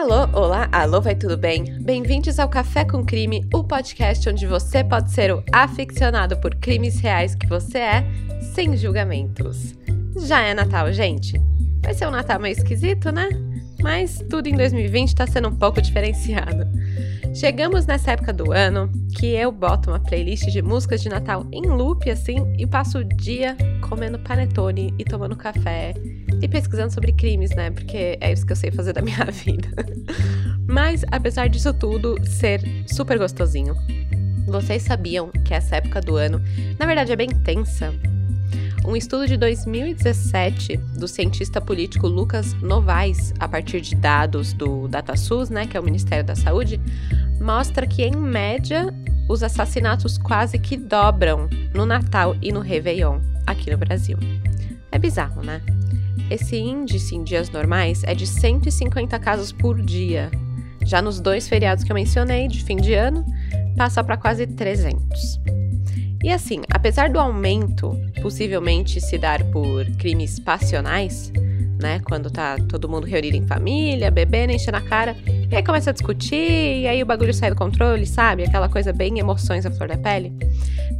Alô, olá, alô, vai tudo bem? Bem-vindos ao Café com Crime, o podcast onde você pode ser o aficionado por crimes reais que você é, sem julgamentos. Já é Natal, gente? Vai ser um Natal meio esquisito, né? Mas tudo em 2020 tá sendo um pouco diferenciado. Chegamos nessa época do ano que eu boto uma playlist de músicas de Natal em loop assim e passo o dia comendo panetone e tomando café e pesquisando sobre crimes, né? Porque é isso que eu sei fazer da minha vida. Mas apesar disso tudo ser super gostosinho, vocês sabiam que essa época do ano, na verdade, é bem tensa? Um estudo de 2017 do cientista político Lucas Novaes, a partir de dados do DataSUS, né, que é o Ministério da Saúde, mostra que, em média, os assassinatos quase que dobram no Natal e no Réveillon aqui no Brasil. É bizarro, né? Esse índice em dias normais é de 150 casos por dia. Já nos dois feriados que eu mencionei, de fim de ano, passa para quase 300. E assim, apesar do aumento possivelmente se dar por crimes passionais, né? Quando tá todo mundo reunido em família, bebendo, enchendo a cara, e aí começa a discutir, e aí o bagulho sai do controle, sabe? Aquela coisa bem emoções à flor da pele.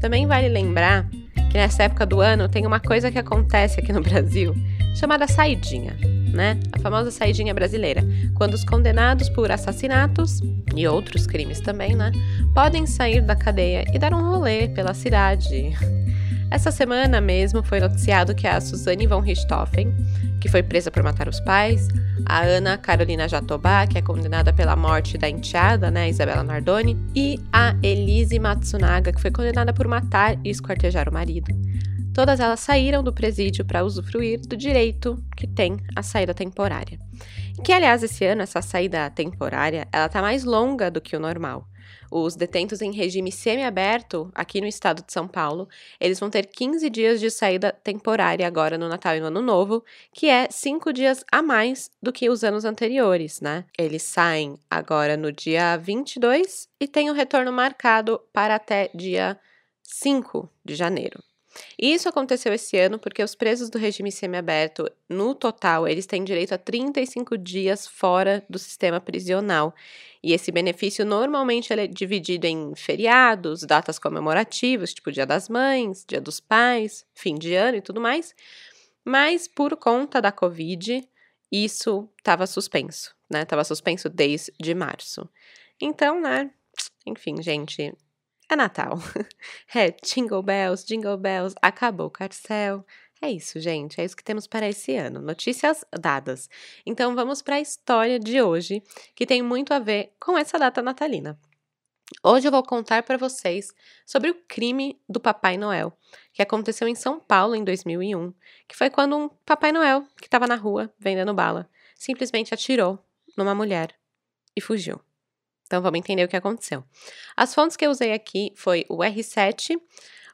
Também vale lembrar que nessa época do ano tem uma coisa que acontece aqui no Brasil chamada saidinha, né? A famosa saidinha brasileira, quando os condenados por assassinatos e outros crimes também, né, podem sair da cadeia e dar um rolê pela cidade. Essa semana mesmo foi noticiado que a Suzane von Richthofen, que foi presa por matar os pais, a Ana Carolina Jatobá, que é condenada pela morte da enteada, né, Isabela Nardoni, e a Elise Matsunaga, que foi condenada por matar e esquartejar o marido. Todas elas saíram do presídio para usufruir do direito que tem a saída temporária. Que, aliás, esse ano, essa saída temporária, ela tá mais longa do que o normal. Os detentos em regime semiaberto, aqui no estado de São Paulo, eles vão ter 15 dias de saída temporária agora no Natal e no Ano Novo, que é 5 dias a mais do que os anos anteriores, né? Eles saem agora no dia 22 e têm o retorno marcado para até dia 5 de janeiro. Isso aconteceu esse ano porque os presos do regime semiaberto, no total, eles têm direito a 35 dias fora do sistema prisional. E esse benefício normalmente é dividido em feriados, datas comemorativas, tipo Dia das Mães, Dia dos Pais, fim de ano e tudo mais. Mas por conta da Covid, isso estava suspenso, né? Estava suspenso desde março. Então, né? Enfim, gente, é Natal. É Jingle Bells, Jingle Bells, acabou o carcel. É isso, gente. É isso que temos para esse ano. Notícias dadas. Então vamos para a história de hoje, que tem muito a ver com essa data natalina. Hoje eu vou contar para vocês sobre o crime do Papai Noel, que aconteceu em São Paulo em 2001, que foi quando um Papai Noel que estava na rua vendendo bala simplesmente atirou numa mulher e fugiu. Então vamos entender o que aconteceu. As fontes que eu usei aqui foi o R7,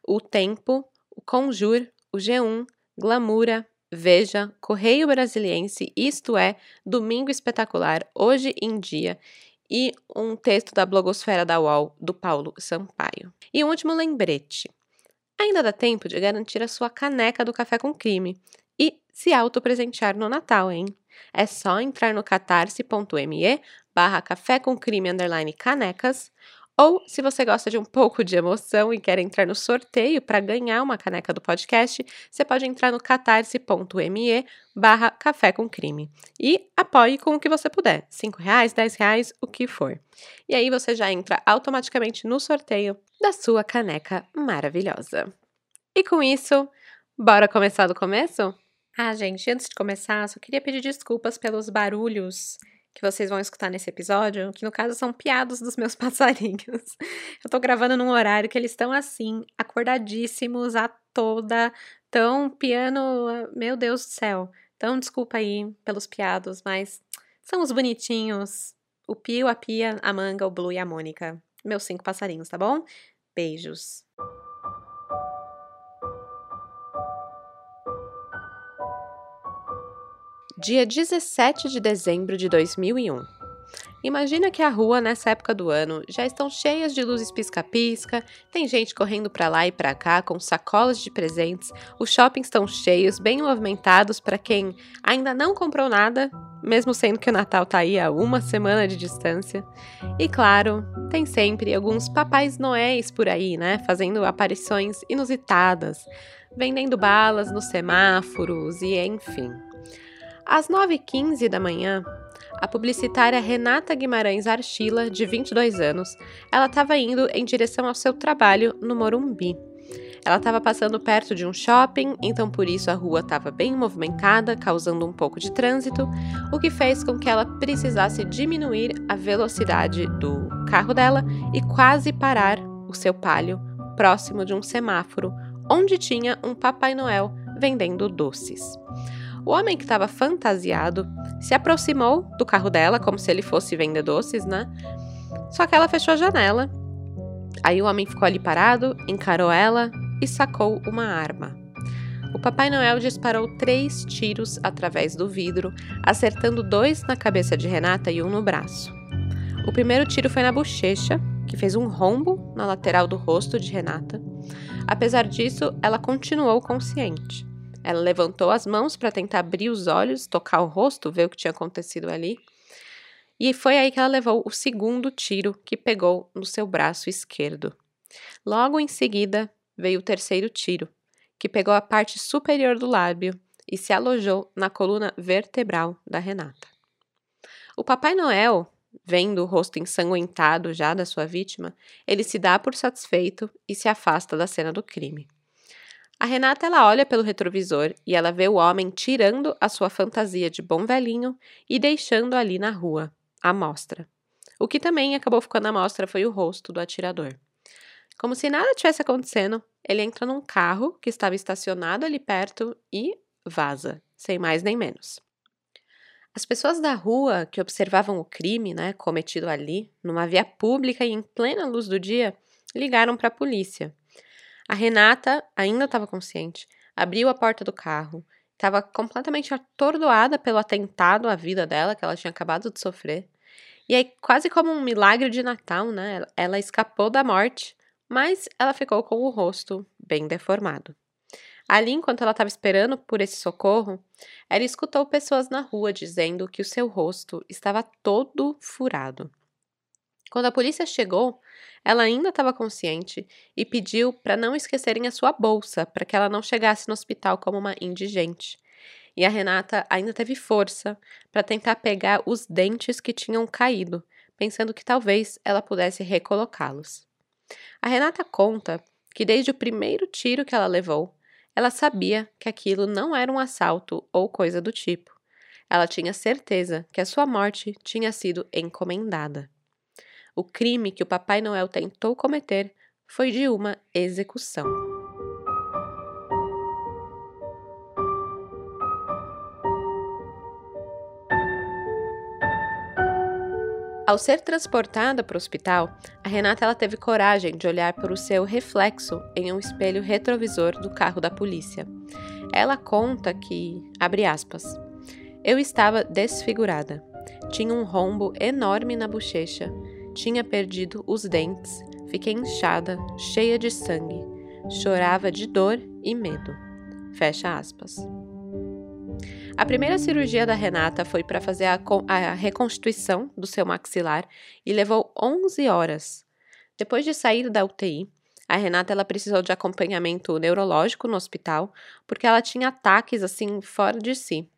o Tempo, o Conjur, o G1, Glamura, Veja, Correio Brasiliense, Isto é, Domingo Espetacular, Hoje em Dia e um texto da blogosfera da UOL do Paulo Sampaio. E um último lembrete. Ainda dá tempo de garantir a sua caneca do Café com Crime e se autopresentear no Natal, hein? É só entrar no catarse.me barra café com crime underline canecas ou, se você gosta de um pouco de emoção e quer entrar no sorteio para ganhar uma caneca do podcast, você pode entrar no catarse.me barra café com crime. E apoie com o que você puder, cinco reais, dez reais, o que for. E aí você já entra automaticamente no sorteio da sua caneca maravilhosa. E com isso, bora começar do começo? Ah, gente, antes de começar, só queria pedir desculpas pelos barulhos que vocês vão escutar nesse episódio, que no caso são piadas dos meus passarinhos. Eu tô gravando num horário que eles estão assim, acordadíssimos a toda, tão piano, meu Deus do céu. Então, desculpa aí pelos piados, mas são os bonitinhos. O Pio, a Pia, a Manga, o Blue e a Mônica. Meus cinco passarinhos, tá bom? Beijos. Dia 17 de dezembro de 2001. Imagina que a rua nessa época do ano já estão cheias de luzes pisca-pisca, tem gente correndo para lá e para cá com sacolas de presentes, os shoppings estão cheios, bem movimentados para quem ainda não comprou nada, mesmo sendo que o Natal tá aí a uma semana de distância. E claro, tem sempre alguns papais noéis por aí, né, fazendo aparições inusitadas, vendendo balas nos semáforos e enfim. Às 9h15 da manhã, a publicitária Renata Guimarães Archila, de 22 anos, ela estava indo em direção ao seu trabalho no Morumbi. Ela estava passando perto de um shopping, então por isso a rua estava bem movimentada, causando um pouco de trânsito, o que fez com que ela precisasse diminuir a velocidade do carro dela e quase parar o seu palio próximo de um semáforo, onde tinha um Papai Noel vendendo doces. O homem que estava fantasiado se aproximou do carro dela, como se ele fosse vender doces, né? Só que ela fechou a janela. Aí o homem ficou ali parado, encarou ela e sacou uma arma. O Papai Noel disparou três tiros através do vidro, acertando dois na cabeça de Renata e um no braço. O primeiro tiro foi na bochecha, que fez um rombo na lateral do rosto de Renata. Apesar disso, ela continuou consciente. Ela levantou as mãos para tentar abrir os olhos, tocar o rosto, ver o que tinha acontecido ali. E foi aí que ela levou o segundo tiro que pegou no seu braço esquerdo. Logo em seguida, veio o terceiro tiro, que pegou a parte superior do lábio e se alojou na coluna vertebral da Renata. O Papai Noel, vendo o rosto ensanguentado já da sua vítima, ele se dá por satisfeito e se afasta da cena do crime. A Renata ela olha pelo retrovisor e ela vê o homem tirando a sua fantasia de bom velhinho e deixando ali na rua, à mostra. O que também acabou ficando à mostra foi o rosto do atirador. Como se nada tivesse acontecendo, ele entra num carro que estava estacionado ali perto e vaza, sem mais nem menos. As pessoas da rua que observavam o crime, né, cometido ali, numa via pública e em plena luz do dia, ligaram para a polícia. A Renata ainda estava consciente, abriu a porta do carro, estava completamente atordoada pelo atentado à vida dela que ela tinha acabado de sofrer. E aí, quase como um milagre de Natal, né? Ela escapou da morte, mas ela ficou com o rosto bem deformado. Ali, enquanto ela estava esperando por esse socorro, ela escutou pessoas na rua dizendo que o seu rosto estava todo furado. Quando a polícia chegou, ela ainda estava consciente e pediu para não esquecerem a sua bolsa, para que ela não chegasse no hospital como uma indigente. E a Renata ainda teve força para tentar pegar os dentes que tinham caído, pensando que talvez ela pudesse recolocá-los. A Renata conta que desde o primeiro tiro que ela levou, ela sabia que aquilo não era um assalto ou coisa do tipo. Ela tinha certeza que a sua morte tinha sido encomendada. O crime que o Papai Noel tentou cometer foi de uma execução. Ao ser transportada para o hospital, a Renata ela teve coragem de olhar para o seu reflexo em um espelho retrovisor do carro da polícia. Ela conta que, abre aspas, eu estava desfigurada. Tinha um rombo enorme na bochecha tinha perdido os dentes, fiquei inchada, cheia de sangue, chorava de dor e medo. Fecha aspas. A primeira cirurgia da Renata foi para fazer a, a, reconstituição do seu maxilar e levou 11 horas. Depois de sair da UTI, a Renata ela precisou de acompanhamento neurológico no hospital porque ela tinha ataques assim fora de si.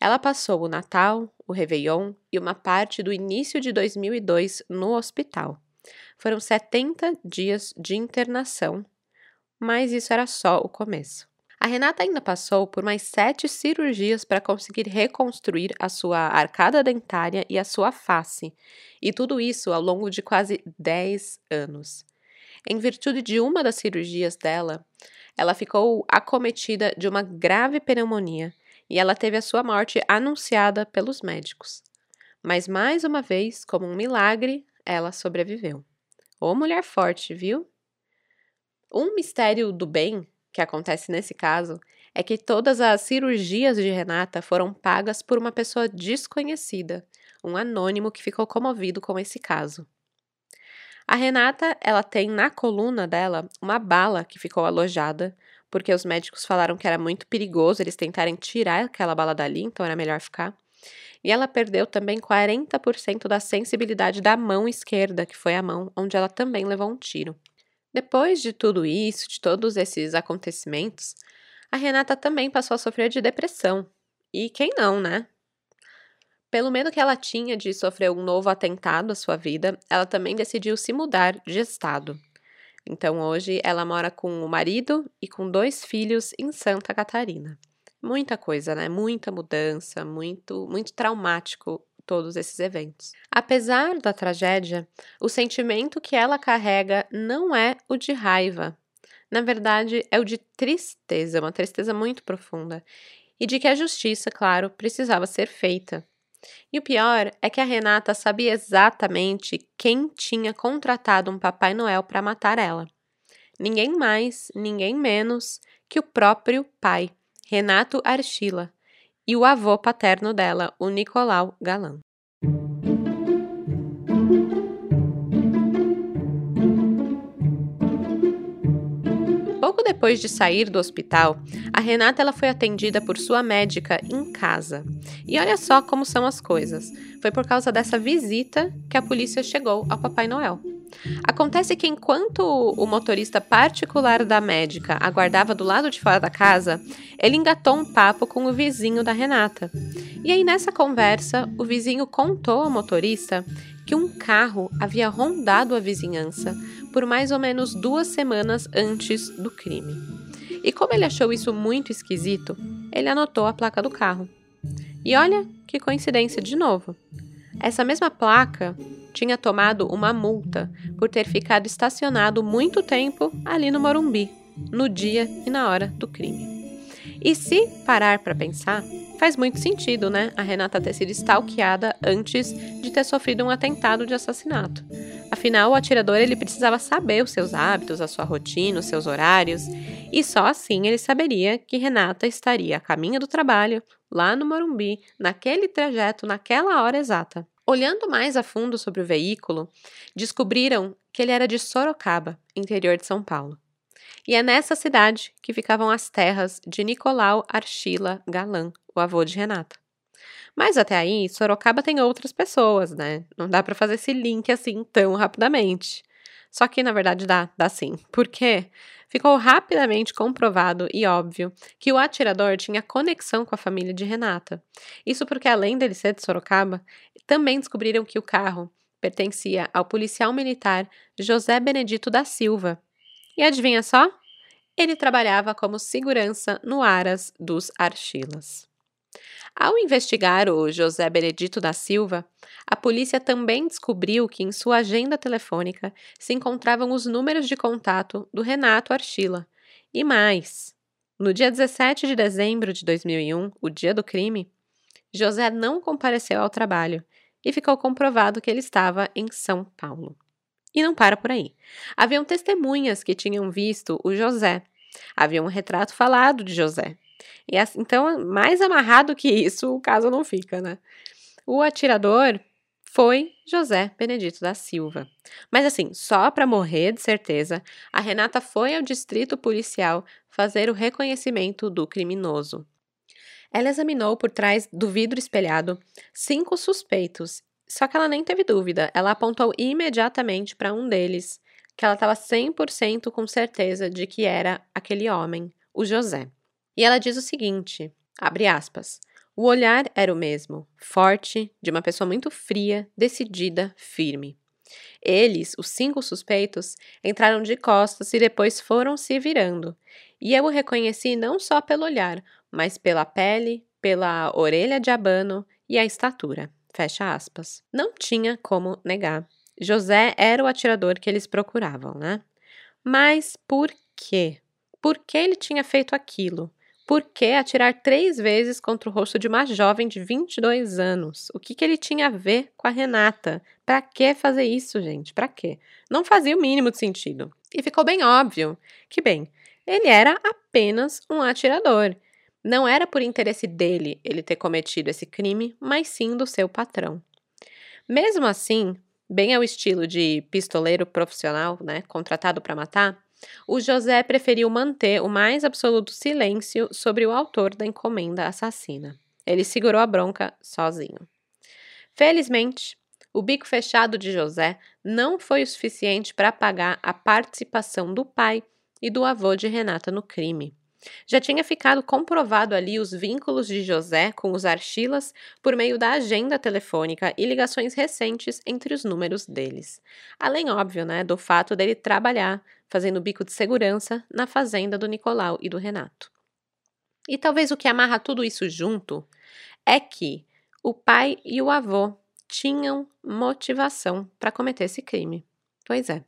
Ela passou o Natal, o Réveillon e uma parte do início de 2002 no hospital. Foram 70 dias de internação, mas isso era só o começo. A Renata ainda passou por mais sete cirurgias para conseguir reconstruir a sua arcada dentária e a sua face, e tudo isso ao longo de quase 10 anos. Em virtude de uma das cirurgias dela, ela ficou acometida de uma grave pneumonia e ela teve a sua morte anunciada pelos médicos. Mas mais uma vez, como um milagre, ela sobreviveu. Ô mulher forte, viu? Um mistério do bem que acontece nesse caso é que todas as cirurgias de Renata foram pagas por uma pessoa desconhecida, um anônimo que ficou comovido com esse caso. A Renata, ela tem na coluna dela uma bala que ficou alojada, porque os médicos falaram que era muito perigoso eles tentarem tirar aquela bala dali, então era melhor ficar. E ela perdeu também 40% da sensibilidade da mão esquerda, que foi a mão onde ela também levou um tiro. Depois de tudo isso, de todos esses acontecimentos, a Renata também passou a sofrer de depressão. E quem não, né? Pelo medo que ela tinha de sofrer um novo atentado à sua vida, ela também decidiu se mudar de estado. Então hoje ela mora com o marido e com dois filhos em Santa Catarina. Muita coisa, né? Muita mudança, muito, muito traumático todos esses eventos. Apesar da tragédia, o sentimento que ela carrega não é o de raiva. Na verdade, é o de tristeza, uma tristeza muito profunda. E de que a justiça, claro, precisava ser feita. E o pior é que a Renata sabia exatamente quem tinha contratado um Papai Noel para matar ela. Ninguém mais, ninguém menos que o próprio pai, Renato Archila, e o avô paterno dela, o Nicolau Galan. Depois de sair do hospital, a Renata ela foi atendida por sua médica em casa. E olha só como são as coisas. Foi por causa dessa visita que a polícia chegou ao Papai Noel. Acontece que enquanto o motorista particular da médica aguardava do lado de fora da casa, ele engatou um papo com o vizinho da Renata. E aí, nessa conversa, o vizinho contou ao motorista que um carro havia rondado a vizinhança por mais ou menos duas semanas antes do crime. E como ele achou isso muito esquisito, ele anotou a placa do carro. E olha que coincidência de novo. Essa mesma placa tinha tomado uma multa por ter ficado estacionado muito tempo ali no Morumbi, no dia e na hora do crime. E se parar para pensar, faz muito sentido, né? A Renata ter sido stalkeada antes de ter sofrido um atentado de assassinato. Afinal, o atirador ele precisava saber os seus hábitos, a sua rotina, os seus horários, e só assim ele saberia que Renata estaria a caminho do trabalho, lá no Morumbi, naquele trajeto, naquela hora exata. Olhando mais a fundo sobre o veículo, descobriram que ele era de Sorocaba, interior de São Paulo. E é nessa cidade que ficavam as terras de Nicolau Archila Galan, o avô de Renata. Mas até aí, Sorocaba tem outras pessoas, né? Não dá para fazer esse link assim tão rapidamente. Só que na verdade dá, dá sim. Por quê? Ficou rapidamente comprovado e óbvio que o atirador tinha conexão com a família de Renata. Isso porque, além dele ser de Sorocaba, também descobriram que o carro pertencia ao policial militar José Benedito da Silva, e adivinha só? Ele trabalhava como segurança no Aras dos Archilas. Ao investigar o José Benedito da Silva, a polícia também descobriu que em sua agenda telefônica se encontravam os números de contato do Renato Archila. E mais, no dia 17 de dezembro de 2001, o dia do crime, José não compareceu ao trabalho e ficou comprovado que ele estava em São Paulo. E não para por aí. Haviam testemunhas que tinham visto o José. Havia um retrato falado de José. E assim, então, mais amarrado que isso, o caso não fica, né? O atirador foi José Benedito da Silva. Mas assim, só para morrer de certeza, a Renata foi ao distrito policial fazer o reconhecimento do criminoso. Ela examinou por trás do vidro espelhado cinco suspeitos só que ela nem teve dúvida, ela apontou imediatamente para um deles, que ela estava 100% com certeza de que era aquele homem, o José. E ela diz o seguinte: abre aspas. O olhar era o mesmo, forte, de uma pessoa muito fria, decidida, firme. Eles, os cinco suspeitos, entraram de costas e depois foram se virando. E eu o reconheci não só pelo olhar, mas pela pele, pela orelha de abano e a estatura. Fecha aspas. Não tinha como negar. José era o atirador que eles procuravam, né? Mas por quê? Por que ele tinha feito aquilo? Por que atirar três vezes contra o rosto de uma jovem de 22 anos? O que, que ele tinha a ver com a Renata? Para que fazer isso, gente? Para quê? Não fazia o mínimo de sentido. E ficou bem óbvio que, bem, ele era apenas um atirador não era por interesse dele ele ter cometido esse crime, mas sim do seu patrão. Mesmo assim, bem ao estilo de pistoleiro profissional, né, contratado para matar, o José preferiu manter o mais absoluto silêncio sobre o autor da encomenda assassina. Ele segurou a bronca sozinho. Felizmente, o bico fechado de José não foi o suficiente para pagar a participação do pai e do avô de Renata no crime. Já tinha ficado comprovado ali os vínculos de José com os Archilas por meio da agenda telefônica e ligações recentes entre os números deles. Além, óbvio, né, do fato dele trabalhar fazendo bico de segurança na fazenda do Nicolau e do Renato. E talvez o que amarra tudo isso junto é que o pai e o avô tinham motivação para cometer esse crime. Pois é.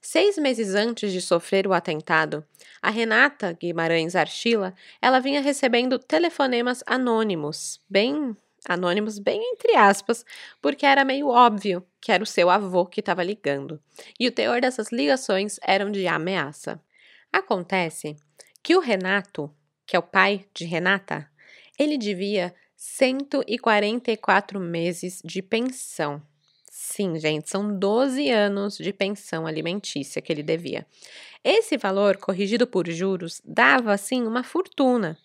Seis meses antes de sofrer o atentado, a Renata Guimarães Archila, ela vinha recebendo telefonemas anônimos, bem anônimos, bem entre aspas, porque era meio óbvio que era o seu avô que estava ligando. E o teor dessas ligações eram de ameaça. Acontece que o Renato, que é o pai de Renata, ele devia 144 meses de pensão. Sim, gente, são 12 anos de pensão alimentícia que ele devia. Esse valor, corrigido por juros, dava assim uma fortuna.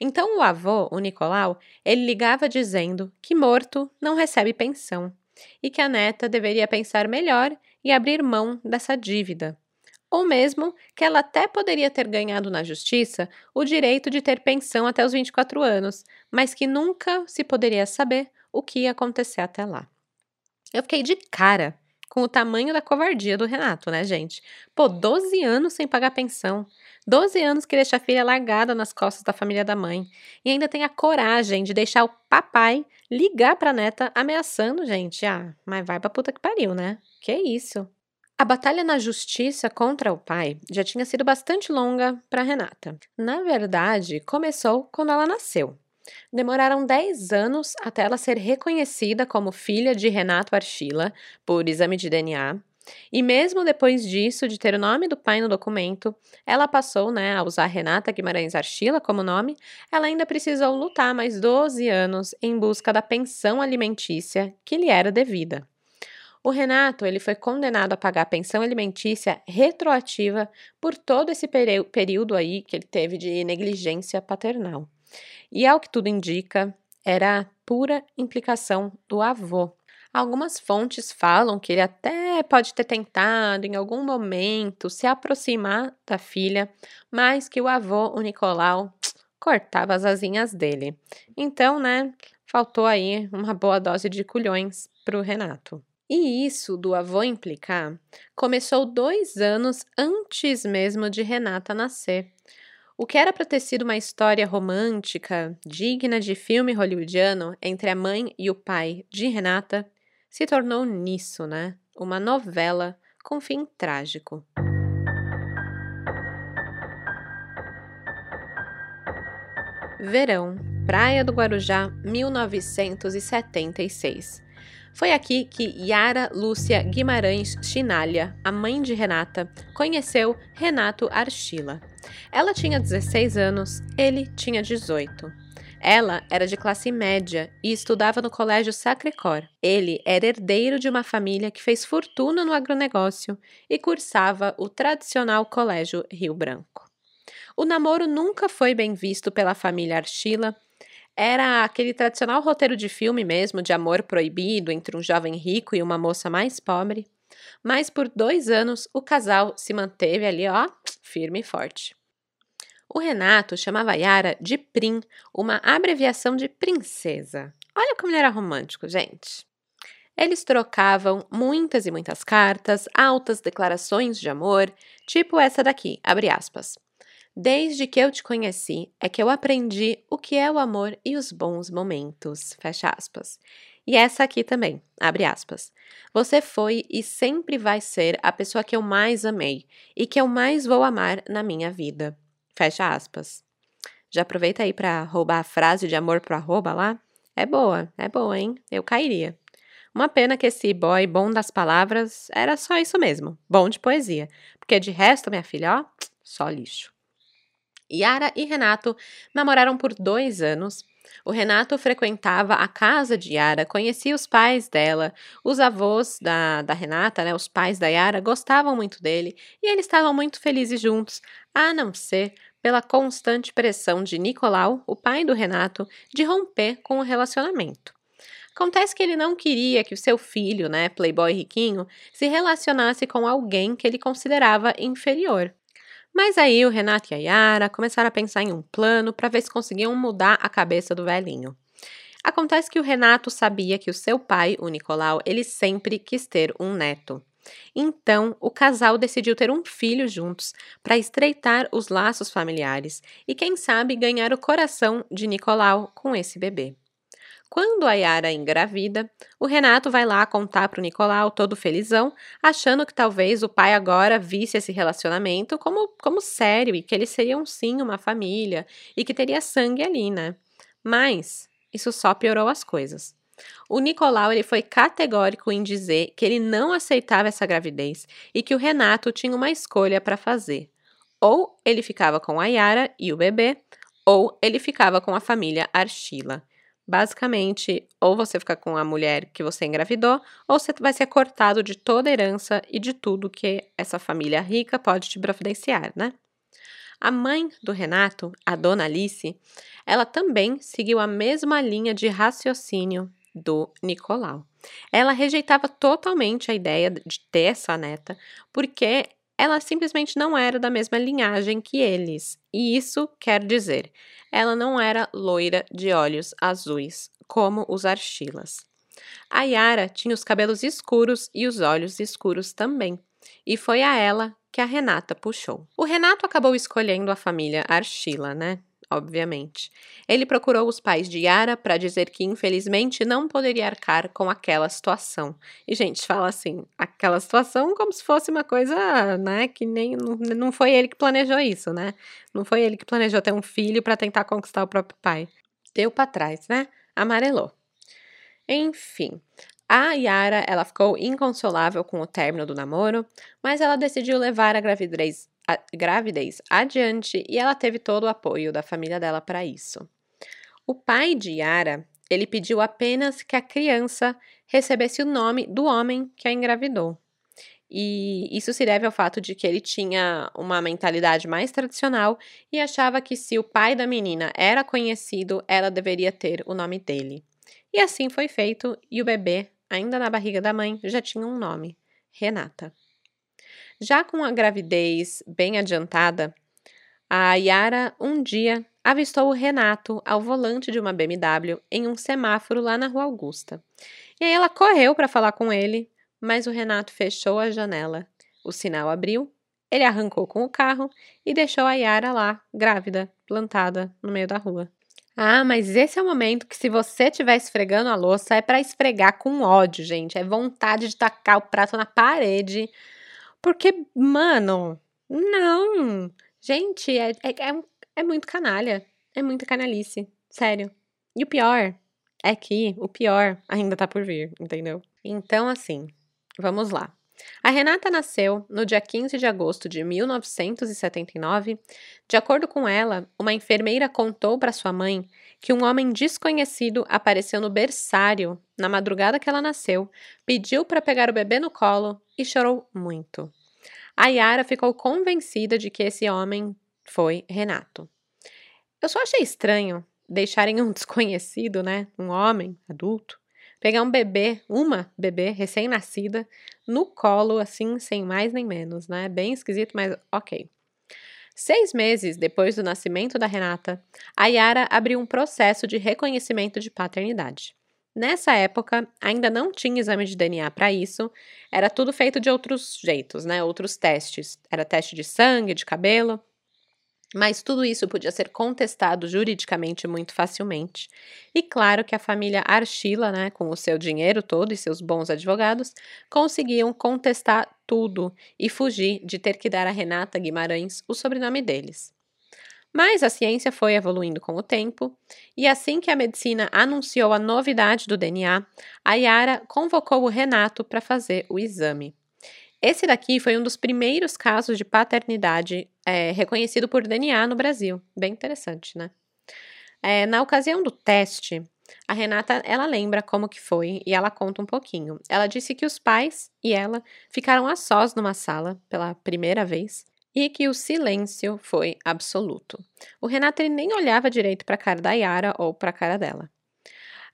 Então o avô, o Nicolau, ele ligava dizendo que morto não recebe pensão e que a neta deveria pensar melhor e abrir mão dessa dívida. Ou mesmo que ela até poderia ter ganhado na justiça o direito de ter pensão até os 24 anos, mas que nunca se poderia saber o que ia acontecer até lá. Eu fiquei de cara com o tamanho da covardia do Renato, né, gente? Pô, 12 anos sem pagar pensão. 12 anos que deixa a filha largada nas costas da família da mãe. E ainda tem a coragem de deixar o papai ligar pra neta ameaçando, gente. Ah, mas vai pra puta que pariu, né? Que isso? A batalha na justiça contra o pai já tinha sido bastante longa para Renata. Na verdade, começou quando ela nasceu. Demoraram 10 anos até ela ser reconhecida como filha de Renato Archila por exame de DNA. E mesmo depois disso, de ter o nome do pai no documento, ela passou né, a usar Renata Guimarães Archila como nome, ela ainda precisou lutar mais 12 anos em busca da pensão alimentícia que lhe era devida. O Renato ele foi condenado a pagar pensão alimentícia retroativa por todo esse período aí que ele teve de negligência paternal. E ao que tudo indica, era pura implicação do avô. Algumas fontes falam que ele até pode ter tentado em algum momento se aproximar da filha, mas que o avô, o Nicolau, cortava as asinhas dele. Então, né, faltou aí uma boa dose de culhões para o Renato. E isso do avô implicar começou dois anos antes mesmo de Renata nascer. O que era para ter sido uma história romântica, digna de filme hollywoodiano entre a mãe e o pai de Renata, se tornou nisso, né? Uma novela com fim trágico. Verão, Praia do Guarujá, 1976. Foi aqui que Yara Lúcia Guimarães Chinalha, a mãe de Renata, conheceu Renato Archila. Ela tinha 16 anos, ele tinha 18. Ela era de classe média e estudava no Colégio Sacré-Cœur. Ele era herdeiro de uma família que fez fortuna no agronegócio e cursava o tradicional Colégio Rio Branco. O namoro nunca foi bem visto pela família Archila era aquele tradicional roteiro de filme mesmo, de amor proibido entre um jovem rico e uma moça mais pobre. Mas por dois anos o casal se manteve ali, ó, firme e forte. O Renato chamava Yara de Prim, uma abreviação de princesa. Olha como ele era romântico, gente. Eles trocavam muitas e muitas cartas, altas declarações de amor, tipo essa daqui, abre aspas. Desde que eu te conheci, é que eu aprendi o que é o amor e os bons momentos. Fecha aspas. E essa aqui também, abre aspas. Você foi e sempre vai ser a pessoa que eu mais amei e que eu mais vou amar na minha vida. Fecha aspas. Já aproveita aí para roubar a frase de amor pro arroba lá? É boa, é boa, hein? Eu cairia. Uma pena que esse boy bom das palavras era só isso mesmo, bom de poesia. Porque de resto, minha filha, ó, só lixo. Yara e Renato namoraram por dois anos, O Renato frequentava a casa de Yara, conhecia os pais dela, os avós da, da Renata, né, os pais da Yara, gostavam muito dele e eles estavam muito felizes juntos, a não ser pela constante pressão de Nicolau, o pai do Renato, de romper com o relacionamento. Acontece que ele não queria que o seu filho, né, playboy riquinho, se relacionasse com alguém que ele considerava inferior. Mas aí o Renato e a Yara começaram a pensar em um plano para ver se conseguiam mudar a cabeça do velhinho. Acontece que o Renato sabia que o seu pai, o Nicolau, ele sempre quis ter um neto. Então, o casal decidiu ter um filho juntos para estreitar os laços familiares e, quem sabe, ganhar o coração de Nicolau com esse bebê. Quando a Yara engravida, o Renato vai lá contar para o Nicolau, todo felizão, achando que talvez o pai agora visse esse relacionamento como, como sério e que eles seriam sim uma família e que teria sangue ali, né? Mas isso só piorou as coisas. O Nicolau ele foi categórico em dizer que ele não aceitava essa gravidez e que o Renato tinha uma escolha para fazer. Ou ele ficava com a Yara e o bebê, ou ele ficava com a família Archila. Basicamente, ou você fica com a mulher que você engravidou, ou você vai ser cortado de toda a herança e de tudo que essa família rica pode te providenciar, né? A mãe do Renato, a dona Alice, ela também seguiu a mesma linha de raciocínio do Nicolau. Ela rejeitava totalmente a ideia de ter essa neta, porque ela simplesmente não era da mesma linhagem que eles. E isso quer dizer, ela não era loira de olhos azuis, como os archilas. A Yara tinha os cabelos escuros e os olhos escuros também, e foi a ela que a Renata puxou. O Renato acabou escolhendo a família Archila, né? Obviamente. Ele procurou os pais de Yara para dizer que, infelizmente, não poderia arcar com aquela situação. E, gente, fala assim, aquela situação como se fosse uma coisa, né, que nem não, foi ele que planejou isso, né? Não foi ele que planejou ter um filho para tentar conquistar o próprio pai. Deu para trás, né? Amarelou. Enfim, a Yara, ela ficou inconsolável com o término do namoro, mas ela decidiu levar a gravidez a gravidez adiante e ela teve todo o apoio da família dela para isso. O pai de Yara, ele pediu apenas que a criança recebesse o nome do homem que a engravidou. E isso se deve ao fato de que ele tinha uma mentalidade mais tradicional e achava que se o pai da menina era conhecido, ela deveria ter o nome dele. E assim foi feito, e o bebê, ainda na barriga da mãe, já tinha um nome: Renata. Já com a gravidez bem adiantada, a Yara um dia avistou o Renato ao volante de uma BMW em um semáforo lá na Rua Augusta. E aí ela correu para falar com ele, mas o Renato fechou a janela. O sinal abriu, ele arrancou com o carro e deixou a Yara lá, grávida, plantada no meio da rua. Ah, mas esse é o momento que se você estiver esfregando a louça é para esfregar com ódio, gente. É vontade de tacar o prato na parede porque, mano, não. Gente, é, é, é, é muito canalha. É muita canalice. Sério. E o pior é que o pior ainda tá por vir, entendeu? Então, assim, vamos lá. A Renata nasceu no dia 15 de agosto de 1979. De acordo com ela, uma enfermeira contou para sua mãe que um homem desconhecido apareceu no berçário na madrugada que ela nasceu, pediu para pegar o bebê no colo e chorou muito. A Yara ficou convencida de que esse homem foi Renato. Eu só achei estranho deixarem um desconhecido, né, um homem adulto, pegar um bebê, uma bebê recém-nascida, no colo, assim, sem mais nem menos, né? Bem esquisito, mas ok. Seis meses depois do nascimento da Renata, a Yara abriu um processo de reconhecimento de paternidade. Nessa época, ainda não tinha exame de DNA para isso, era tudo feito de outros jeitos, né? Outros testes. Era teste de sangue, de cabelo. Mas tudo isso podia ser contestado juridicamente muito facilmente. E claro que a família Archila, né, com o seu dinheiro todo e seus bons advogados, conseguiam contestar tudo e fugir de ter que dar a Renata Guimarães o sobrenome deles. Mas a ciência foi evoluindo com o tempo, e assim que a medicina anunciou a novidade do DNA, a Yara convocou o Renato para fazer o exame. Esse daqui foi um dos primeiros casos de paternidade é, reconhecido por DNA no Brasil. Bem interessante, né? É, na ocasião do teste, a Renata, ela lembra como que foi e ela conta um pouquinho. Ela disse que os pais e ela ficaram a sós numa sala pela primeira vez e que o silêncio foi absoluto. O Renato ele nem olhava direito para a cara da Yara ou para a cara dela.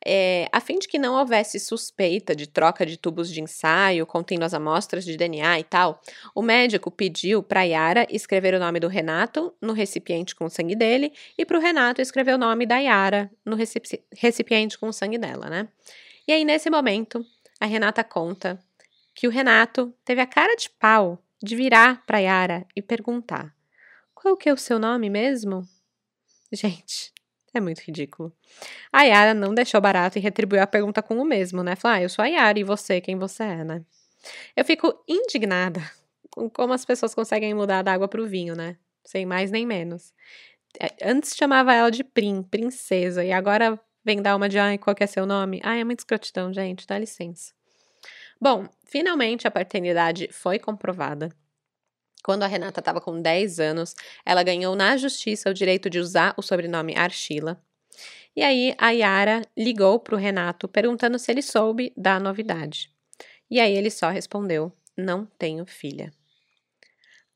É, a fim de que não houvesse suspeita de troca de tubos de ensaio contendo as amostras de DNA e tal, o médico pediu para Yara escrever o nome do Renato no recipiente com o sangue dele e para o Renato escrever o nome da Yara no recipiente com o sangue dela, né? E aí, nesse momento, a Renata conta que o Renato teve a cara de pau de virar para Yara e perguntar: Qual que é o seu nome mesmo? Gente, é muito ridículo. A Yara não deixou barato e retribuiu a pergunta com o mesmo, né? Falou: Ah, eu sou a Yara e você, quem você é, né? Eu fico indignada com como as pessoas conseguem mudar da água pro vinho, né? Sem mais nem menos. É, antes chamava ela de Prim, princesa, e agora vem dar uma de ai, qual que é seu nome? Ai, é muito escrotidão, gente, dá licença. Bom, finalmente a paternidade foi comprovada. Quando a Renata estava com 10 anos, ela ganhou na justiça o direito de usar o sobrenome Archila. E aí a Yara ligou para o Renato perguntando se ele soube da novidade. E aí ele só respondeu: Não tenho filha.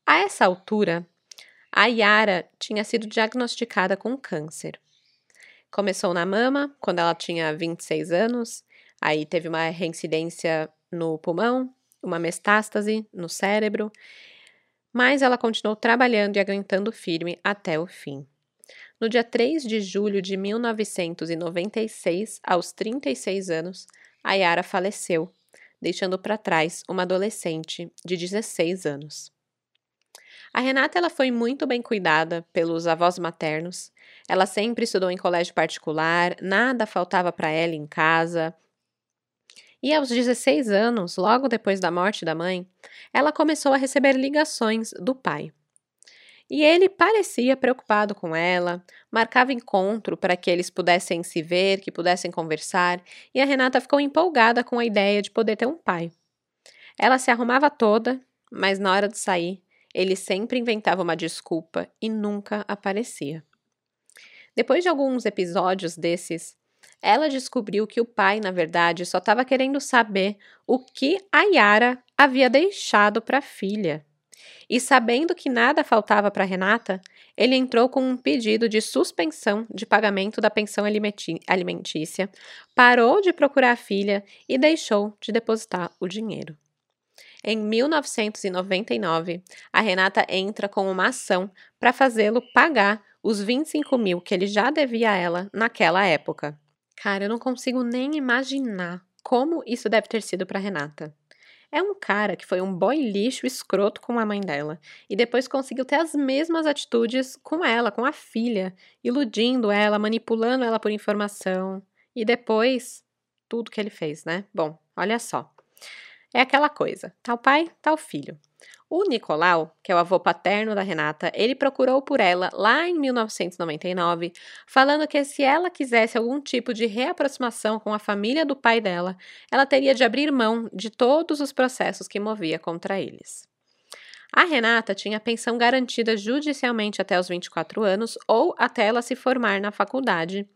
A essa altura, a Yara tinha sido diagnosticada com câncer. Começou na mama, quando ela tinha 26 anos, aí teve uma reincidência no pulmão, uma metástase no cérebro, mas ela continuou trabalhando e aguentando firme até o fim. No dia 3 de julho de 1996, aos 36 anos, a Yara faleceu, deixando para trás uma adolescente de 16 anos. A Renata ela foi muito bem cuidada pelos avós maternos. Ela sempre estudou em colégio particular, nada faltava para ela em casa. E aos 16 anos, logo depois da morte da mãe, ela começou a receber ligações do pai. E ele parecia preocupado com ela, marcava encontro para que eles pudessem se ver, que pudessem conversar, e a Renata ficou empolgada com a ideia de poder ter um pai. Ela se arrumava toda, mas na hora de sair, ele sempre inventava uma desculpa e nunca aparecia. Depois de alguns episódios desses, ela descobriu que o pai, na verdade, só estava querendo saber o que a Yara havia deixado para a filha. E sabendo que nada faltava para Renata, ele entrou com um pedido de suspensão de pagamento da pensão alimentícia, parou de procurar a filha e deixou de depositar o dinheiro. Em 1999, a Renata entra com uma ação para fazê-lo pagar os 25 mil que ele já devia a ela naquela época. Cara, eu não consigo nem imaginar como isso deve ter sido para Renata. É um cara que foi um boy lixo escroto com a mãe dela e depois conseguiu ter as mesmas atitudes com ela, com a filha, iludindo ela, manipulando ela por informação. E depois, tudo que ele fez, né? Bom, olha só. É aquela coisa: tal pai, tal filho. O Nicolau, que é o avô paterno da Renata, ele procurou por ela lá em 1999, falando que se ela quisesse algum tipo de reaproximação com a família do pai dela, ela teria de abrir mão de todos os processos que movia contra eles. A Renata tinha pensão garantida judicialmente até os 24 anos ou até ela se formar na faculdade.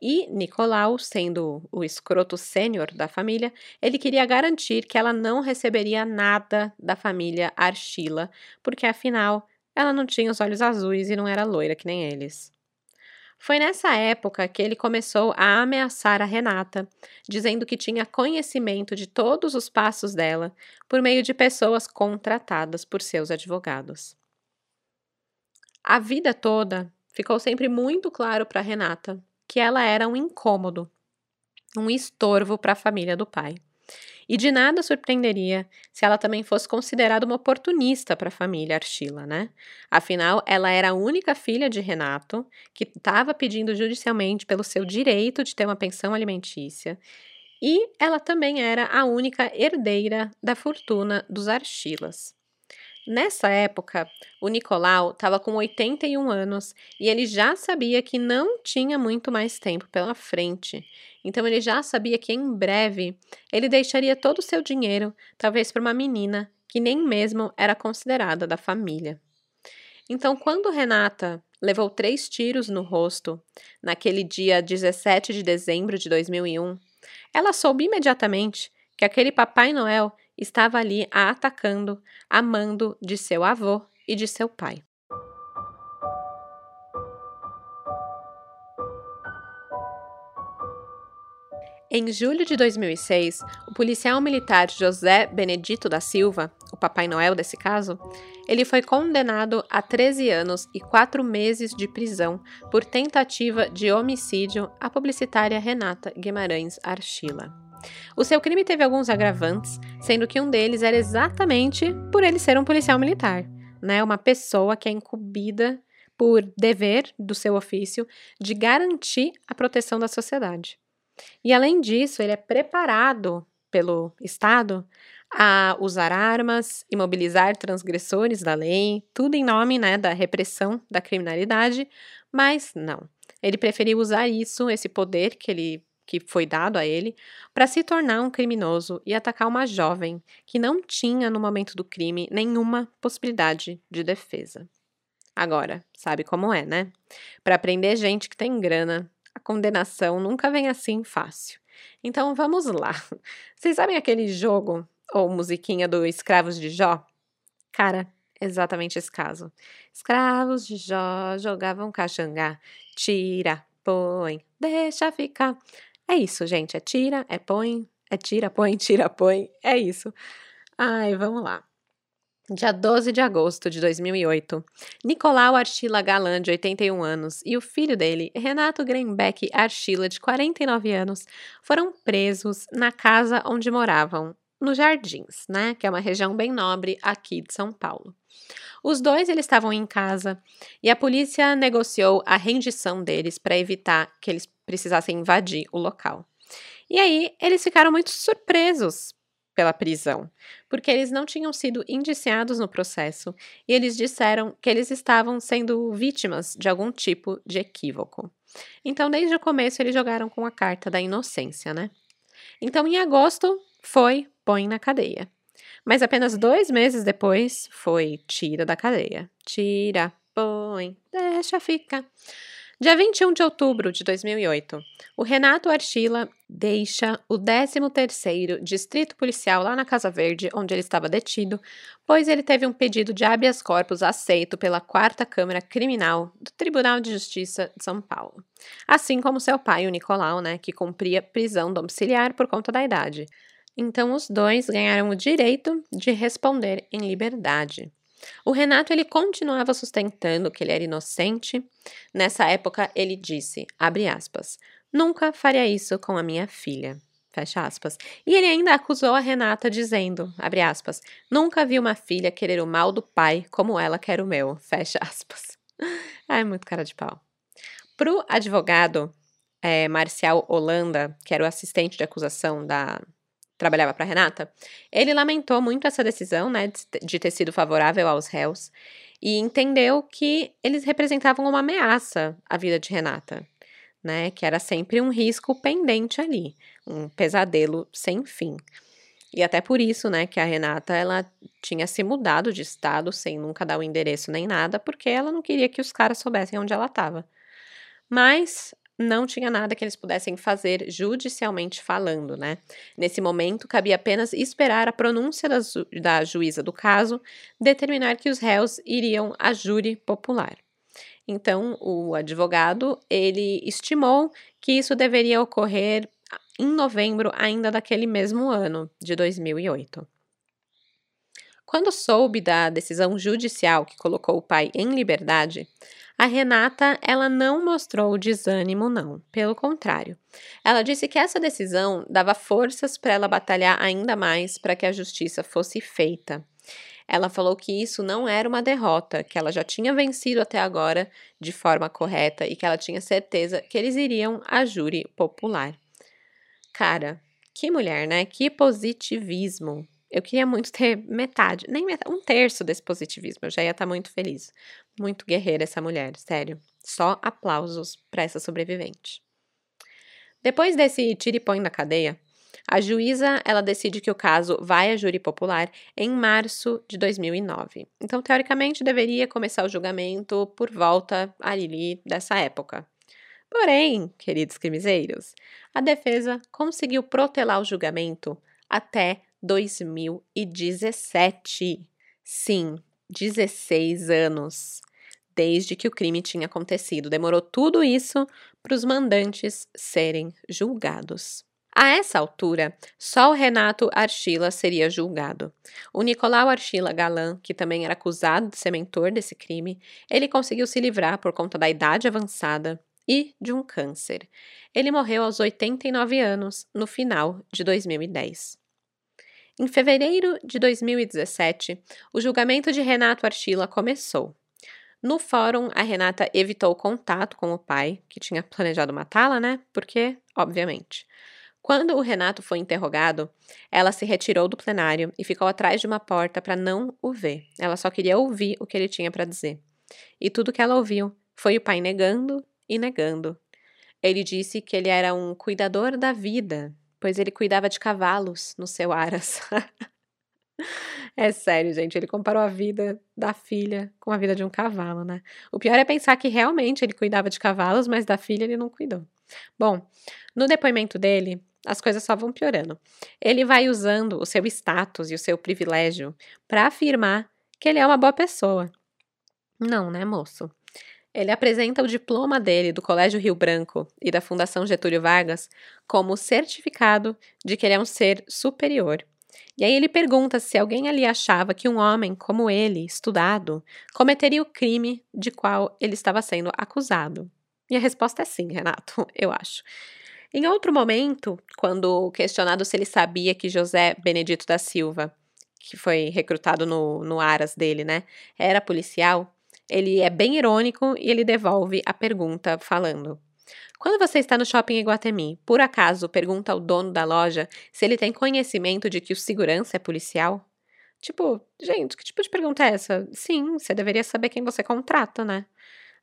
E Nicolau, sendo o escroto sênior da família, ele queria garantir que ela não receberia nada da família Archila, porque afinal ela não tinha os olhos azuis e não era loira que nem eles. Foi nessa época que ele começou a ameaçar a Renata, dizendo que tinha conhecimento de todos os passos dela por meio de pessoas contratadas por seus advogados. A vida toda ficou sempre muito claro para Renata que ela era um incômodo, um estorvo para a família do pai. E de nada surpreenderia se ela também fosse considerada uma oportunista para a família Archila, né? Afinal, ela era a única filha de Renato que estava pedindo judicialmente pelo seu direito de ter uma pensão alimentícia. E ela também era a única herdeira da fortuna dos Archilas. Nessa época, o Nicolau estava com 81 anos e ele já sabia que não tinha muito mais tempo pela frente. Então ele já sabia que em breve ele deixaria todo o seu dinheiro, talvez para uma menina que nem mesmo era considerada da família. Então, quando Renata levou três tiros no rosto naquele dia 17 de dezembro de 2001, ela soube imediatamente que aquele Papai Noel estava ali a atacando, amando de seu avô e de seu pai. Em julho de 2006, o policial militar José Benedito da Silva, o Papai Noel desse caso, ele foi condenado a 13 anos e 4 meses de prisão por tentativa de homicídio à publicitária Renata Guimarães Archila. O seu crime teve alguns agravantes, sendo que um deles era exatamente por ele ser um policial militar, né? Uma pessoa que é incumbida por dever do seu ofício de garantir a proteção da sociedade. E além disso, ele é preparado pelo Estado a usar armas, imobilizar transgressores da lei, tudo em nome né, da repressão da criminalidade, mas não. Ele preferiu usar isso, esse poder que ele que foi dado a ele, para se tornar um criminoso e atacar uma jovem que não tinha no momento do crime nenhuma possibilidade de defesa. Agora, sabe como é, né? Para prender gente que tem grana, a condenação nunca vem assim fácil. Então vamos lá. Vocês sabem aquele jogo ou musiquinha do Escravos de Jó? Cara, exatamente esse caso. Escravos de Jó jogavam caxangá. Tira, põe, deixa ficar. É isso, gente. É tira, é põe, é tira, põe, tira, põe. É isso. Ai, vamos lá. Dia 12 de agosto de 2008, Nicolau Archila Galan, de 81 anos, e o filho dele, Renato Greenbeck Archila, de 49 anos, foram presos na casa onde moravam, nos Jardins, né, que é uma região bem nobre aqui de São Paulo. Os dois eles estavam em casa e a polícia negociou a rendição deles para evitar que eles precisassem invadir o local. E aí eles ficaram muito surpresos pela prisão, porque eles não tinham sido indiciados no processo e eles disseram que eles estavam sendo vítimas de algum tipo de equívoco. Então, desde o começo, eles jogaram com a carta da inocência, né? Então, em agosto, foi põe na cadeia. Mas apenas dois meses depois, foi tira da cadeia. Tira, põe, deixa ficar. Dia 21 de outubro de 2008, o Renato Archila deixa o 13º Distrito Policial lá na Casa Verde, onde ele estava detido, pois ele teve um pedido de habeas corpus aceito pela 4 Câmara Criminal do Tribunal de Justiça de São Paulo. Assim como seu pai, o Nicolau, né, que cumpria prisão domiciliar por conta da idade. Então os dois ganharam o direito de responder em liberdade. O Renato ele continuava sustentando que ele era inocente. Nessa época ele disse, abre aspas, nunca faria isso com a minha filha. Fecha aspas. E ele ainda acusou a Renata dizendo, abre aspas, nunca vi uma filha querer o mal do pai como ela quer o meu. Fecha aspas. Ai, muito cara de pau. Pro advogado é, Marcial Holanda, que era o assistente de acusação da, trabalhava para Renata, ele lamentou muito essa decisão, né, de ter sido favorável aos réus e entendeu que eles representavam uma ameaça à vida de Renata, né, que era sempre um risco pendente ali, um pesadelo sem fim. E até por isso, né, que a Renata ela tinha se mudado de estado sem nunca dar o endereço nem nada, porque ela não queria que os caras soubessem onde ela estava. Mas não tinha nada que eles pudessem fazer judicialmente falando, né? Nesse momento, cabia apenas esperar a pronúncia da, ju da juíza do caso determinar que os réus iriam a júri popular. Então, o advogado, ele estimou que isso deveria ocorrer em novembro ainda daquele mesmo ano, de 2008. Quando soube da decisão judicial que colocou o pai em liberdade, a Renata, ela não mostrou desânimo, não. Pelo contrário. Ela disse que essa decisão dava forças para ela batalhar ainda mais para que a justiça fosse feita. Ela falou que isso não era uma derrota, que ela já tinha vencido até agora de forma correta e que ela tinha certeza que eles iriam a júri popular. Cara, que mulher, né? Que positivismo. Eu queria muito ter metade, nem metade, um terço desse positivismo. Eu já ia estar muito feliz. Muito guerreira essa mulher, sério. Só aplausos para essa sobrevivente. Depois desse tiripõe na cadeia, A juíza, ela decide que o caso vai a júri popular em março de 2009. Então, teoricamente, deveria começar o julgamento por volta ali dessa época. Porém, queridos crimezeiros, a defesa conseguiu protelar o julgamento até 2017. Sim, 16 anos desde que o crime tinha acontecido. Demorou tudo isso para os mandantes serem julgados. A essa altura, só o Renato Archila seria julgado. O Nicolau Archila Galan, que também era acusado de ser mentor desse crime, ele conseguiu se livrar por conta da idade avançada e de um câncer. Ele morreu aos 89 anos, no final de 2010. Em fevereiro de 2017, o julgamento de Renato Archila começou. No fórum, a Renata evitou contato com o pai, que tinha planejado matá-la, né? Porque, obviamente. Quando o Renato foi interrogado, ela se retirou do plenário e ficou atrás de uma porta para não o ver. Ela só queria ouvir o que ele tinha para dizer. E tudo que ela ouviu foi o pai negando e negando. Ele disse que ele era um cuidador da vida, pois ele cuidava de cavalos no seu aras. É sério, gente. Ele comparou a vida da filha com a vida de um cavalo, né? O pior é pensar que realmente ele cuidava de cavalos, mas da filha ele não cuidou. Bom, no depoimento dele, as coisas só vão piorando. Ele vai usando o seu status e o seu privilégio para afirmar que ele é uma boa pessoa. Não, né, moço? Ele apresenta o diploma dele do Colégio Rio Branco e da Fundação Getúlio Vargas como certificado de que ele é um ser superior e aí ele pergunta se alguém ali achava que um homem como ele, estudado, cometeria o crime de qual ele estava sendo acusado. E a resposta é sim, Renato, eu acho. Em outro momento, quando questionado se ele sabia que José Benedito da Silva, que foi recrutado no, no Aras dele, né, era policial, ele é bem irônico e ele devolve a pergunta falando: quando você está no shopping Iguatemi, por acaso pergunta ao dono da loja se ele tem conhecimento de que o segurança é policial? Tipo, gente, que tipo de pergunta é essa? Sim, você deveria saber quem você contrata, né?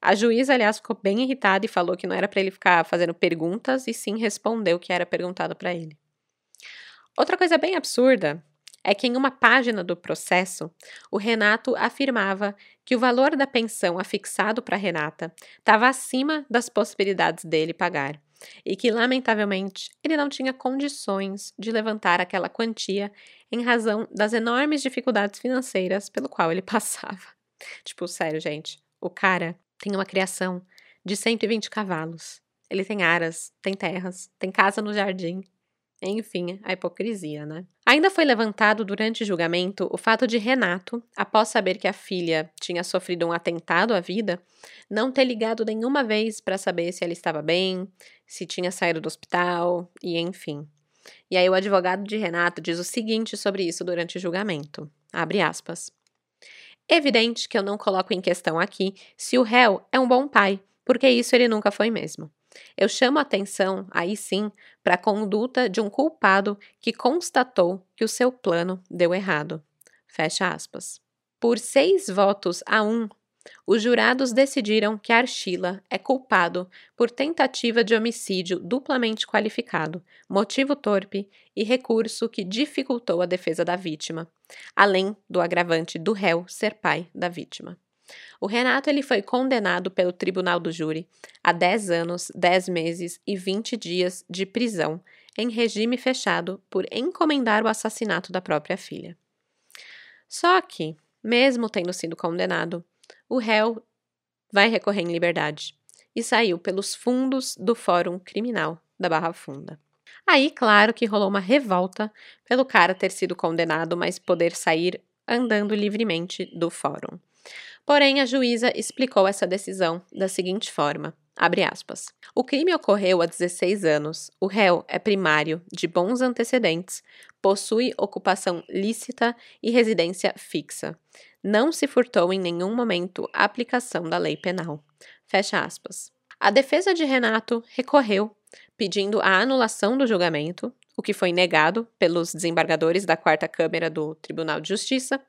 A juíza, aliás, ficou bem irritada e falou que não era para ele ficar fazendo perguntas e sim respondeu o que era perguntado para ele. Outra coisa bem absurda é que em uma página do processo, o Renato afirmava que o valor da pensão afixado para Renata estava acima das possibilidades dele pagar e que, lamentavelmente, ele não tinha condições de levantar aquela quantia em razão das enormes dificuldades financeiras pelo qual ele passava. Tipo, sério, gente, o cara tem uma criação de 120 cavalos. Ele tem aras, tem terras, tem casa no jardim, enfim, a hipocrisia, né? Ainda foi levantado durante o julgamento o fato de Renato, após saber que a filha tinha sofrido um atentado à vida, não ter ligado nenhuma vez para saber se ela estava bem, se tinha saído do hospital e enfim. E aí o advogado de Renato diz o seguinte sobre isso durante o julgamento. Abre aspas. Evidente que eu não coloco em questão aqui se o réu é um bom pai, porque isso ele nunca foi mesmo. Eu chamo a atenção, aí sim, para a conduta de um culpado que constatou que o seu plano deu errado. Fecha aspas. Por seis votos a um, os jurados decidiram que Archila é culpado por tentativa de homicídio duplamente qualificado, motivo torpe e recurso que dificultou a defesa da vítima, além do agravante do réu ser pai da vítima. O Renato ele foi condenado pelo Tribunal do Júri a 10 anos, 10 meses e 20 dias de prisão em regime fechado por encomendar o assassinato da própria filha. Só que, mesmo tendo sido condenado, o réu vai recorrer em liberdade e saiu pelos fundos do Fórum Criminal da Barra Funda. Aí, claro que rolou uma revolta pelo cara ter sido condenado, mas poder sair andando livremente do fórum. Porém, a juíza explicou essa decisão da seguinte forma: aspas, O crime ocorreu há 16 anos. O réu é primário, de bons antecedentes, possui ocupação lícita e residência fixa. Não se furtou em nenhum momento a aplicação da lei penal. Fecha aspas. A defesa de Renato recorreu, pedindo a anulação do julgamento, o que foi negado pelos desembargadores da Quarta Câmara do Tribunal de Justiça,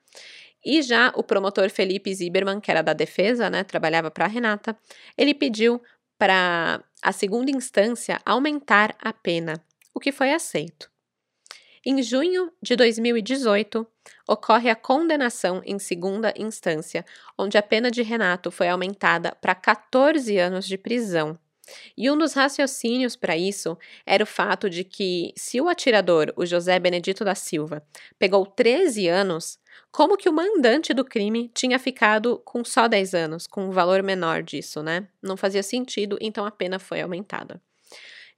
e já o promotor Felipe Ziberman, que era da defesa, né, trabalhava para a Renata, ele pediu para a segunda instância aumentar a pena, o que foi aceito. Em junho de 2018, ocorre a condenação em segunda instância, onde a pena de Renato foi aumentada para 14 anos de prisão. E um dos raciocínios para isso era o fato de que, se o atirador, o José Benedito da Silva, pegou 13 anos, como que o mandante do crime tinha ficado com só 10 anos, com um valor menor disso, né? Não fazia sentido, então a pena foi aumentada.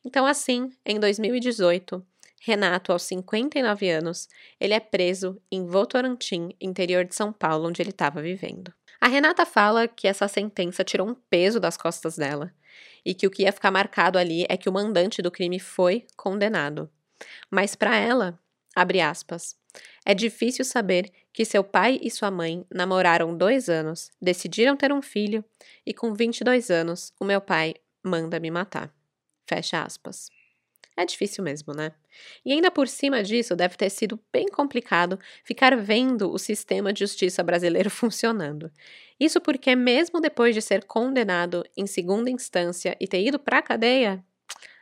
Então, assim, em 2018, Renato, aos 59 anos, ele é preso em Votorantim, interior de São Paulo, onde ele estava vivendo. A Renata fala que essa sentença tirou um peso das costas dela e que o que ia ficar marcado ali é que o mandante do crime foi condenado. Mas para ela, abre aspas, é difícil saber que seu pai e sua mãe namoraram dois anos, decidiram ter um filho e com 22 anos o meu pai manda me matar. Fecha aspas. É difícil mesmo, né? E ainda por cima disso, deve ter sido bem complicado ficar vendo o sistema de justiça brasileiro funcionando. Isso porque, mesmo depois de ser condenado em segunda instância e ter ido para a cadeia,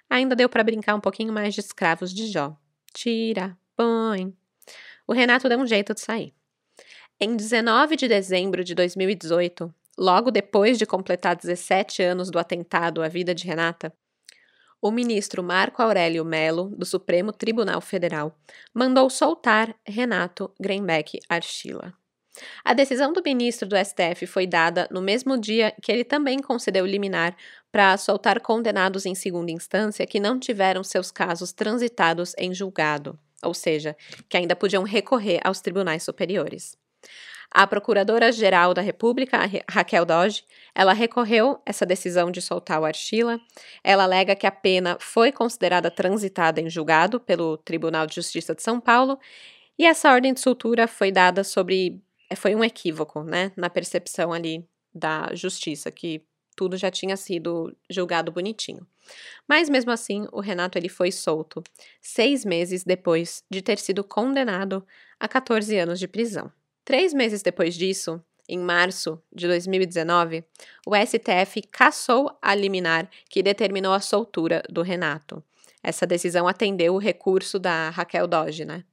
ainda deu para brincar um pouquinho mais de escravos de Jó. Tira, põe. O Renato deu um jeito de sair. Em 19 de dezembro de 2018, logo depois de completar 17 anos do atentado à vida de Renata, o ministro Marco Aurélio Melo, do Supremo Tribunal Federal, mandou soltar Renato Greenbeck Archila. A decisão do ministro do STF foi dada no mesmo dia que ele também concedeu liminar para soltar condenados em segunda instância que não tiveram seus casos transitados em julgado, ou seja, que ainda podiam recorrer aos tribunais superiores. A Procuradora-Geral da República, Raquel Doge, ela recorreu essa decisão de soltar o Archila. Ela alega que a pena foi considerada transitada em julgado pelo Tribunal de Justiça de São Paulo e essa ordem de soltura foi dada sobre foi um equívoco, né, na percepção ali da justiça que tudo já tinha sido julgado bonitinho. Mas mesmo assim, o Renato ele foi solto seis meses depois de ter sido condenado a 14 anos de prisão. Três meses depois disso, em março de 2019, o STF cassou a liminar que determinou a soltura do Renato. Essa decisão atendeu o recurso da Raquel Doge, né?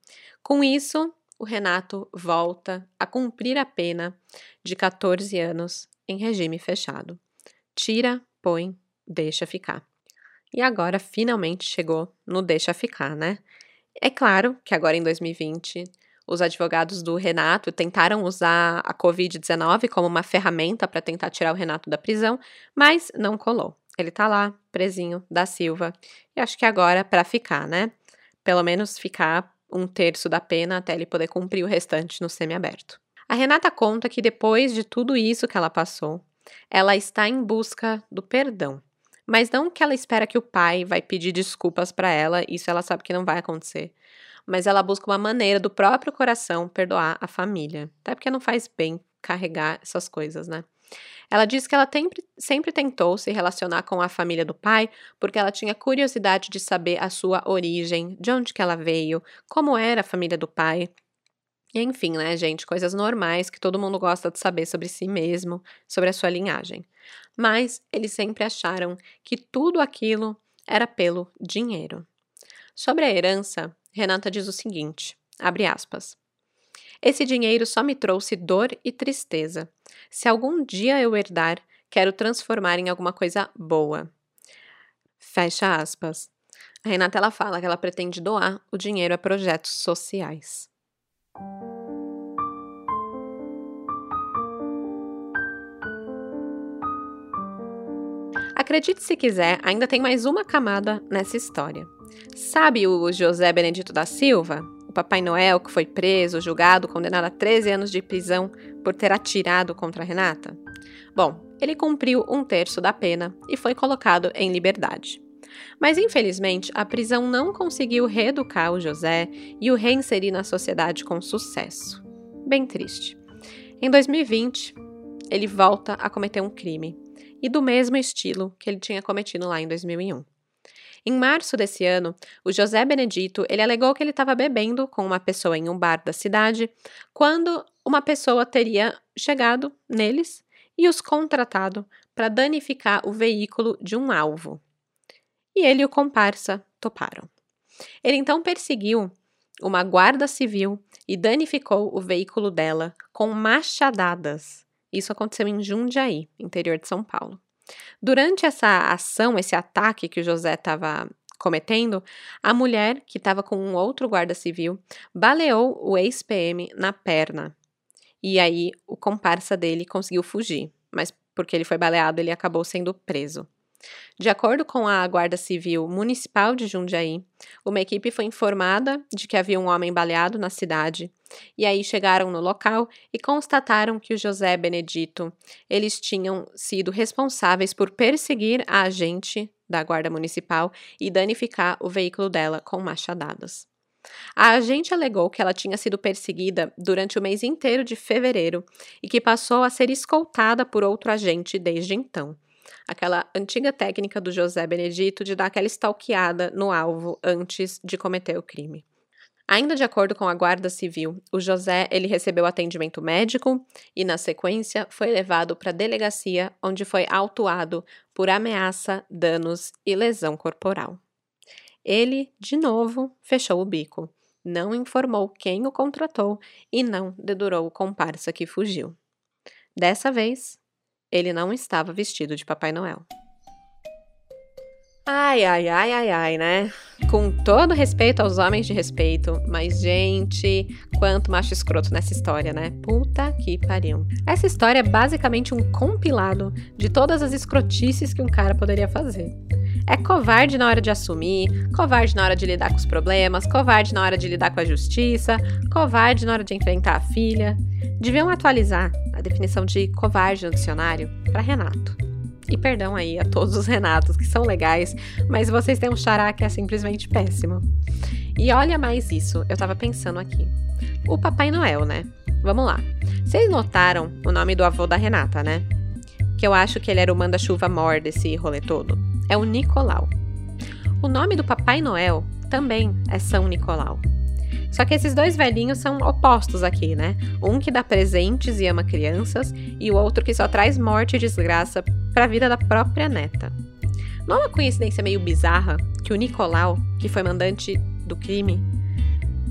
Com isso, o Renato volta a cumprir a pena de 14 anos em regime fechado. Tira, põe, deixa ficar. E agora finalmente chegou no deixa ficar, né? É claro que agora em 2020 os advogados do Renato tentaram usar a Covid-19 como uma ferramenta para tentar tirar o Renato da prisão, mas não colou. Ele tá lá, presinho, da Silva, e acho que agora para ficar, né? Pelo menos ficar um terço da pena até ele poder cumprir o restante no semiaberto. A Renata conta que depois de tudo isso que ela passou, ela está em busca do perdão. Mas não que ela espera que o pai vai pedir desculpas para ela, isso ela sabe que não vai acontecer mas ela busca uma maneira do próprio coração perdoar a família. Até porque não faz bem carregar essas coisas, né? Ela diz que ela sempre, sempre tentou se relacionar com a família do pai porque ela tinha curiosidade de saber a sua origem, de onde que ela veio, como era a família do pai. Enfim, né, gente, coisas normais que todo mundo gosta de saber sobre si mesmo, sobre a sua linhagem. Mas eles sempre acharam que tudo aquilo era pelo dinheiro. Sobre a herança, Renata diz o seguinte: abre aspas. Esse dinheiro só me trouxe dor e tristeza. Se algum dia eu herdar, quero transformar em alguma coisa boa. Fecha aspas. A Renata ela fala que ela pretende doar o dinheiro a projetos sociais. Acredite se quiser, ainda tem mais uma camada nessa história. Sabe o José Benedito da Silva? O Papai Noel que foi preso, julgado, condenado a 13 anos de prisão por ter atirado contra Renata? Bom, ele cumpriu um terço da pena e foi colocado em liberdade. Mas infelizmente, a prisão não conseguiu reeducar o José e o reinserir na sociedade com sucesso. Bem triste. Em 2020, ele volta a cometer um crime, e do mesmo estilo que ele tinha cometido lá em 2001. Em março desse ano, o José Benedito ele alegou que ele estava bebendo com uma pessoa em um bar da cidade quando uma pessoa teria chegado neles e os contratado para danificar o veículo de um alvo. E ele e o comparsa toparam. Ele então perseguiu uma guarda civil e danificou o veículo dela com machadadas. Isso aconteceu em Jundiaí, interior de São Paulo. Durante essa ação, esse ataque que o José estava cometendo, a mulher, que estava com um outro guarda civil, baleou o ex-PM na perna. E aí o comparsa dele conseguiu fugir, mas porque ele foi baleado, ele acabou sendo preso. De acordo com a Guarda Civil Municipal de Jundiaí, uma equipe foi informada de que havia um homem baleado na cidade, e aí chegaram no local e constataram que o José Benedito, eles tinham sido responsáveis por perseguir a agente da Guarda Municipal e danificar o veículo dela com machadadas. A agente alegou que ela tinha sido perseguida durante o mês inteiro de fevereiro e que passou a ser escoltada por outro agente desde então aquela antiga técnica do José Benedito de dar aquela stalkeada no alvo antes de cometer o crime. Ainda de acordo com a Guarda Civil, o José ele recebeu atendimento médico e, na sequência, foi levado para a delegacia, onde foi autuado por ameaça, danos e lesão corporal. Ele, de novo, fechou o bico, não informou quem o contratou e não dedurou o comparsa que fugiu. Dessa vez, ele não estava vestido de Papai Noel. Ai, ai, ai, ai, ai, né? Com todo respeito aos homens de respeito, mas, gente, quanto macho escroto nessa história, né? Puta que pariu. Essa história é basicamente um compilado de todas as escrotices que um cara poderia fazer. É covarde na hora de assumir, covarde na hora de lidar com os problemas, covarde na hora de lidar com a justiça, covarde na hora de enfrentar a filha. Deviam atualizar a definição de covarde no dicionário para Renato. E perdão aí a todos os Renatos que são legais, mas vocês têm um xará que é simplesmente péssimo. E olha mais isso, eu tava pensando aqui. O Papai Noel, né? Vamos lá. Vocês notaram o nome do avô da Renata, né? Que eu acho que ele era o manda-chuva mor desse rolê todo. É o Nicolau. O nome do Papai Noel também é São Nicolau. Só que esses dois velhinhos são opostos aqui, né? Um que dá presentes e ama crianças, e o outro que só traz morte e desgraça para a vida da própria neta. Não é uma coincidência meio bizarra que o Nicolau, que foi mandante do crime,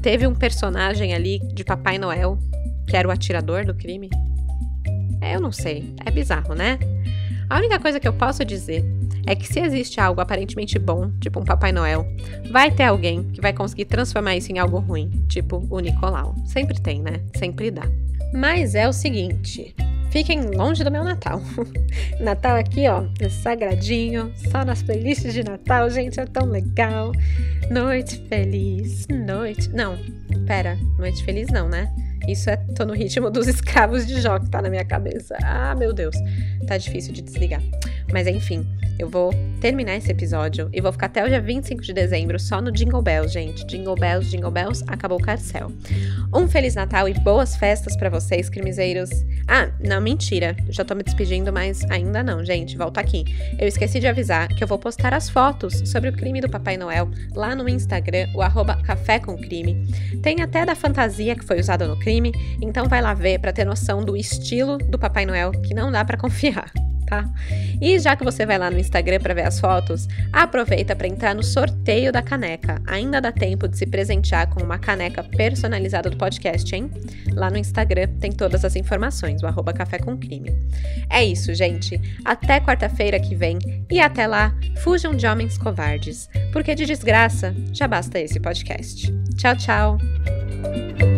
teve um personagem ali de Papai Noel, que era o atirador do crime? É, eu não sei. É bizarro, né? A única coisa que eu posso dizer é que se existe algo aparentemente bom, tipo um Papai Noel, vai ter alguém que vai conseguir transformar isso em algo ruim, tipo o Nicolau. Sempre tem, né? Sempre dá. Mas é o seguinte, fiquem longe do meu Natal. Natal aqui, ó, é sagradinho, só nas playlists de Natal, gente, é tão legal. Noite feliz, noite. Não, pera, noite feliz não, né? Isso é, tô no ritmo dos escravos de Jó que tá na minha cabeça. Ah, meu Deus, tá difícil de desligar. Mas enfim, eu vou terminar esse episódio e vou ficar até o dia 25 de dezembro só no Jingle Bells, gente. Jingle Bells, Jingle Bells, acabou o carcel. Um Feliz Natal e boas festas para vocês, crimezeiros. Ah, não, mentira. Já tô me despedindo, mas ainda não, gente. Volta aqui. Eu esqueci de avisar que eu vou postar as fotos sobre o crime do Papai Noel lá no Instagram, o arroba Café com Crime. Tem até da fantasia que foi usada no crime, então vai lá ver para ter noção do estilo do Papai Noel, que não dá para confiar tá? E já que você vai lá no Instagram para ver as fotos, aproveita para entrar no sorteio da caneca. Ainda dá tempo de se presentear com uma caneca personalizada do podcast, hein? Lá no Instagram tem todas as informações, o arroba Café com Crime. É isso, gente. Até quarta-feira que vem e até lá, fujam de homens covardes, porque de desgraça já basta esse podcast. Tchau, tchau!